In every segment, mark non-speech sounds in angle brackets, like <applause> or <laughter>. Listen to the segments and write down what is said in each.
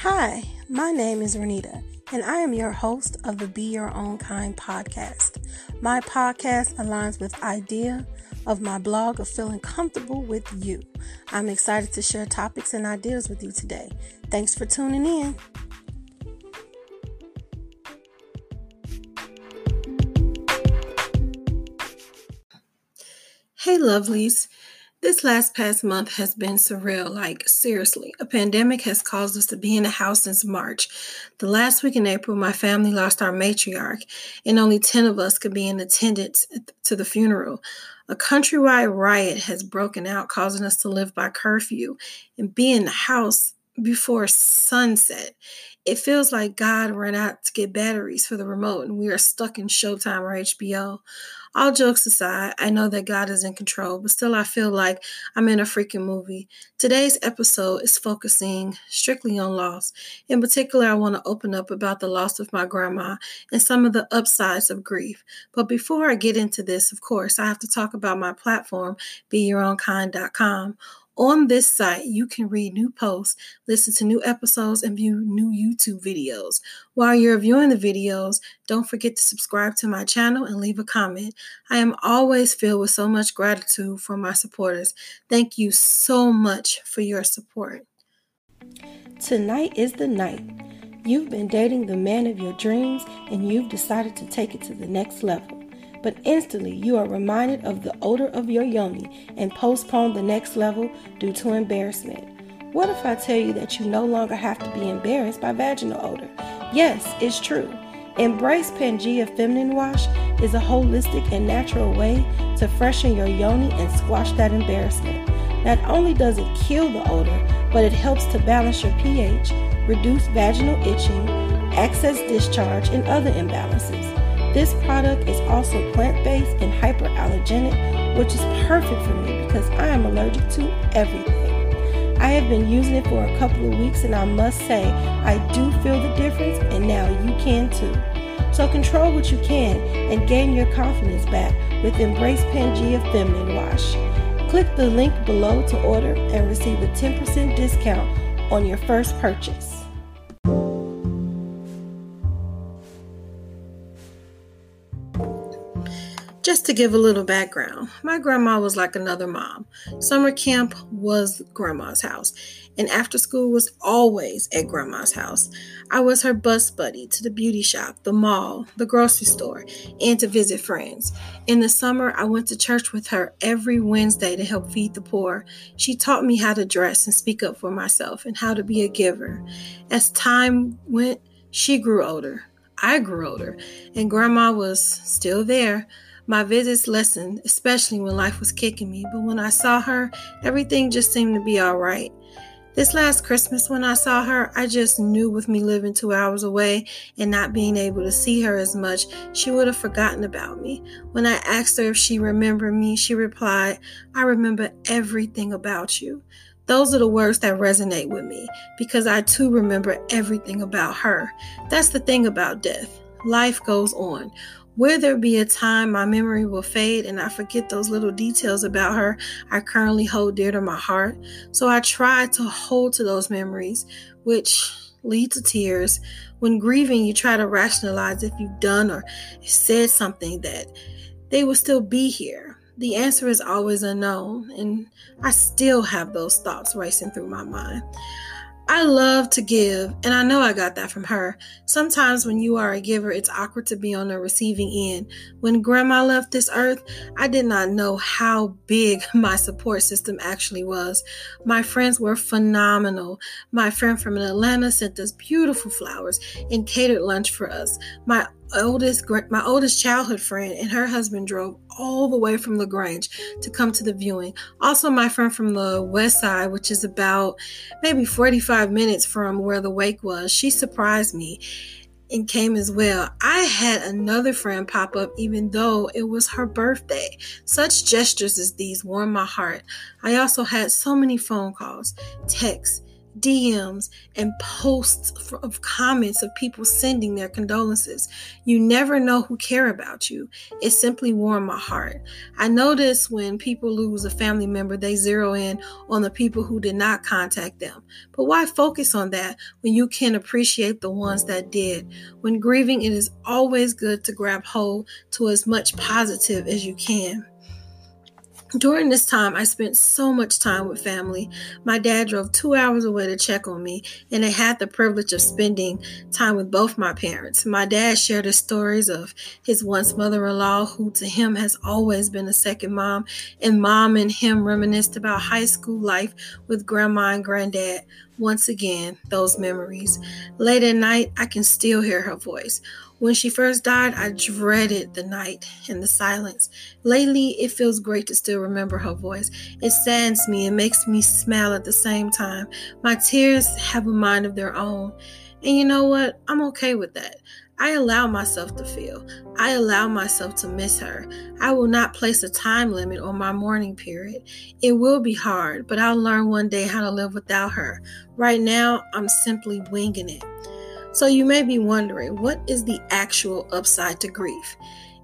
Hi, my name is Renita, and I am your host of the Be Your Own Kind podcast. My podcast aligns with idea of my blog of feeling comfortable with you. I'm excited to share topics and ideas with you today. Thanks for tuning in. Hey, lovelies. This last past month has been surreal. Like, seriously, a pandemic has caused us to be in the house since March. The last week in April, my family lost our matriarch, and only 10 of us could be in attendance to the funeral. A countrywide riot has broken out, causing us to live by curfew and be in the house before sunset. It feels like God ran out to get batteries for the remote, and we are stuck in Showtime or HBO. All jokes aside, I know that God is in control, but still, I feel like I'm in a freaking movie. Today's episode is focusing strictly on loss. In particular, I want to open up about the loss of my grandma and some of the upsides of grief. But before I get into this, of course, I have to talk about my platform, BeYourOwnKind.com on this site, you can read new posts, listen to new episodes, and view new YouTube videos. While you're viewing the videos, don't forget to subscribe to my channel and leave a comment. I am always filled with so much gratitude for my supporters. Thank you so much for your support. Tonight is the night. You've been dating the man of your dreams and you've decided to take it to the next level but instantly you are reminded of the odor of your yoni and postpone the next level due to embarrassment. What if I tell you that you no longer have to be embarrassed by vaginal odor? Yes, it's true. Embrace Pangea Feminine Wash is a holistic and natural way to freshen your yoni and squash that embarrassment. Not only does it kill the odor, but it helps to balance your pH, reduce vaginal itching, excess discharge, and other imbalances. This product is also plant based and hyperallergenic, which is perfect for me because I am allergic to everything. I have been using it for a couple of weeks and I must say, I do feel the difference, and now you can too. So control what you can and gain your confidence back with Embrace Pangea Feminine Wash. Click the link below to order and receive a 10% discount on your first purchase. To give a little background, my grandma was like another mom. Summer camp was grandma's house, and after school was always at grandma's house. I was her bus buddy to the beauty shop, the mall, the grocery store, and to visit friends. In the summer, I went to church with her every Wednesday to help feed the poor. She taught me how to dress and speak up for myself and how to be a giver. As time went, she grew older. I grew older, and grandma was still there my visits lessened, especially when life was kicking me, but when I saw her, everything just seemed to be all right. This last Christmas, when I saw her, I just knew with me living two hours away and not being able to see her as much, she would have forgotten about me. When I asked her if she remembered me, she replied, I remember everything about you. Those are the words that resonate with me because I too remember everything about her. That's the thing about death. Life goes on. Will there be a time my memory will fade and I forget those little details about her I currently hold dear to my heart? So I try to hold to those memories, which lead to tears. When grieving, you try to rationalize if you've done or said something that they will still be here. The answer is always unknown, and I still have those thoughts racing through my mind. I love to give, and I know I got that from her. Sometimes when you are a giver, it's awkward to be on the receiving end. When grandma left this earth, I did not know how big <laughs> my support system actually was. My friends were phenomenal. My friend from Atlanta sent us beautiful flowers and catered lunch for us. My oldest my oldest childhood friend and her husband drove all the way from LaGrange to come to the viewing. Also, my friend from the west side, which is about maybe 45 minutes from where the wake was, she surprised me and came as well. I had another friend pop up even though it was her birthday. Such gestures as these warm my heart. I also had so many phone calls, texts, DMs, and posts of comments of people sending their condolences. You never know who care about you. It simply warmed my heart. I notice when people lose a family member, they zero in on the people who did not contact them. But why focus on that when you can appreciate the ones that did? When grieving, it is always good to grab hold to as much positive as you can. During this time, I spent so much time with family. My dad drove two hours away to check on me, and I had the privilege of spending time with both my parents. My dad shared his stories of his once mother in law, who to him has always been a second mom, and mom and him reminisced about high school life with grandma and granddad. Once again, those memories. Late at night, I can still hear her voice. When she first died, I dreaded the night and the silence. Lately, it feels great to still remember her voice. It saddens me and makes me smile at the same time. My tears have a mind of their own. And you know what? I'm okay with that. I allow myself to feel. I allow myself to miss her. I will not place a time limit on my mourning period. It will be hard, but I'll learn one day how to live without her. Right now, I'm simply winging it. So you may be wondering what is the actual upside to grief?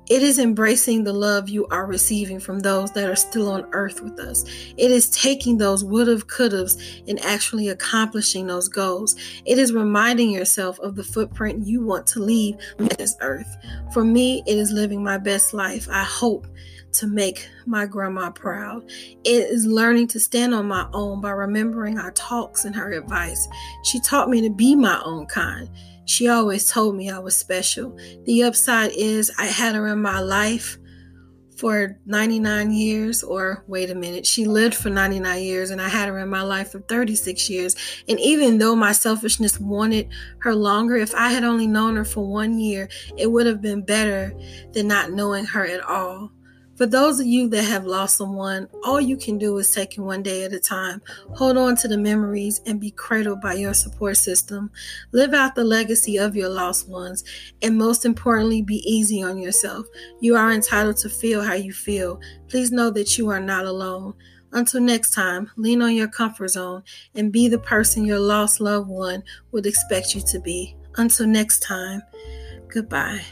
It is embracing the love you are receiving from those that are still on earth with us. It is taking those would have, could have, and actually accomplishing those goals. It is reminding yourself of the footprint you want to leave on this earth. For me, it is living my best life. I hope to make my grandma proud. It is learning to stand on my own by remembering our talks and her advice. She taught me to be my own kind. She always told me I was special. The upside is I had her in my life for 99 years, or wait a minute, she lived for 99 years, and I had her in my life for 36 years. And even though my selfishness wanted her longer, if I had only known her for one year, it would have been better than not knowing her at all. For those of you that have lost someone, all you can do is take it one day at a time. Hold on to the memories and be cradled by your support system. Live out the legacy of your lost ones. And most importantly, be easy on yourself. You are entitled to feel how you feel. Please know that you are not alone. Until next time, lean on your comfort zone and be the person your lost loved one would expect you to be. Until next time, goodbye.